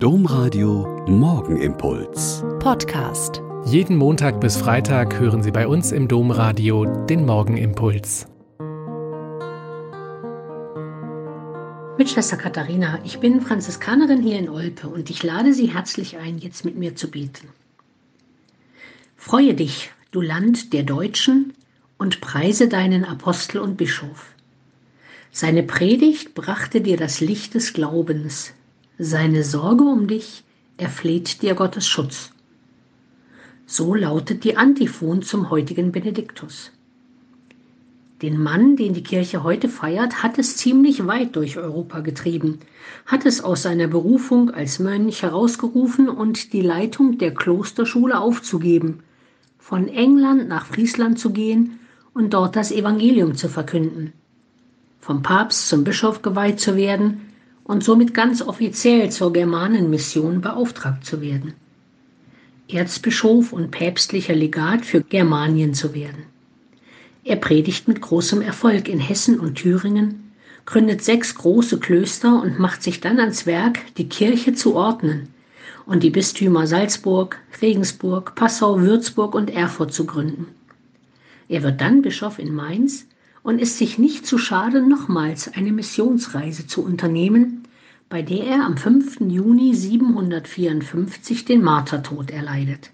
Domradio Morgenimpuls. Podcast. Jeden Montag bis Freitag hören Sie bei uns im Domradio den Morgenimpuls. Mit Schwester Katharina, ich bin Franziskanerin hier in Olpe und ich lade Sie herzlich ein, jetzt mit mir zu beten. Freue dich, du Land der Deutschen, und preise deinen Apostel und Bischof. Seine Predigt brachte dir das Licht des Glaubens, seine Sorge um dich erfleht dir Gottes Schutz. So lautet die Antiphon zum heutigen Benediktus. Den Mann, den die Kirche heute feiert, hat es ziemlich weit durch Europa getrieben, hat es aus seiner Berufung als Mönch herausgerufen und die Leitung der Klosterschule aufzugeben, von England nach Friesland zu gehen und dort das Evangelium zu verkünden, vom Papst zum Bischof geweiht zu werden und somit ganz offiziell zur Germanenmission beauftragt zu werden. Erzbischof und päpstlicher Legat für Germanien zu werden. Er predigt mit großem Erfolg in Hessen und Thüringen, gründet sechs große Klöster und macht sich dann ans Werk, die Kirche zu ordnen und die Bistümer Salzburg, Regensburg, Passau, Würzburg und Erfurt zu gründen. Er wird dann Bischof in Mainz und ist sich nicht zu schade, nochmals eine Missionsreise zu unternehmen, bei der er am 5. Juni 754 den Martertod erleidet.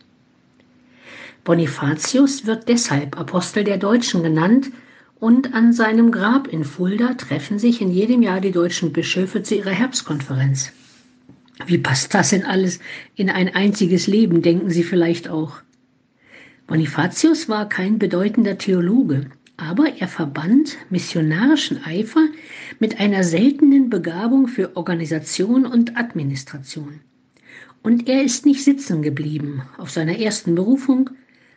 Bonifatius wird deshalb Apostel der Deutschen genannt und an seinem Grab in Fulda treffen sich in jedem Jahr die deutschen Bischöfe zu ihrer Herbstkonferenz. Wie passt das denn alles in ein einziges Leben, denken Sie vielleicht auch. Bonifatius war kein bedeutender Theologe, aber er verband missionarischen Eifer mit einer seltenen Begabung für Organisation und Administration. Und er ist nicht sitzen geblieben auf seiner ersten Berufung,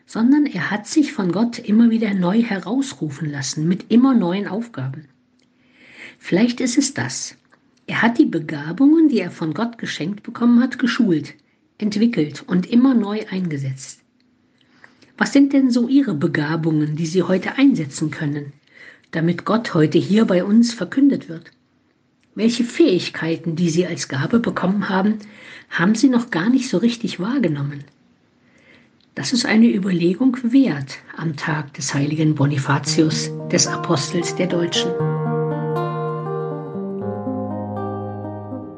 sondern er hat sich von Gott immer wieder neu herausrufen lassen mit immer neuen Aufgaben. Vielleicht ist es das. Er hat die Begabungen, die er von Gott geschenkt bekommen hat, geschult, entwickelt und immer neu eingesetzt. Was sind denn so Ihre Begabungen, die Sie heute einsetzen können, damit Gott heute hier bei uns verkündet wird? Welche Fähigkeiten, die Sie als Gabe bekommen haben, haben Sie noch gar nicht so richtig wahrgenommen? Das ist eine Überlegung wert am Tag des heiligen Bonifatius, des Apostels der Deutschen.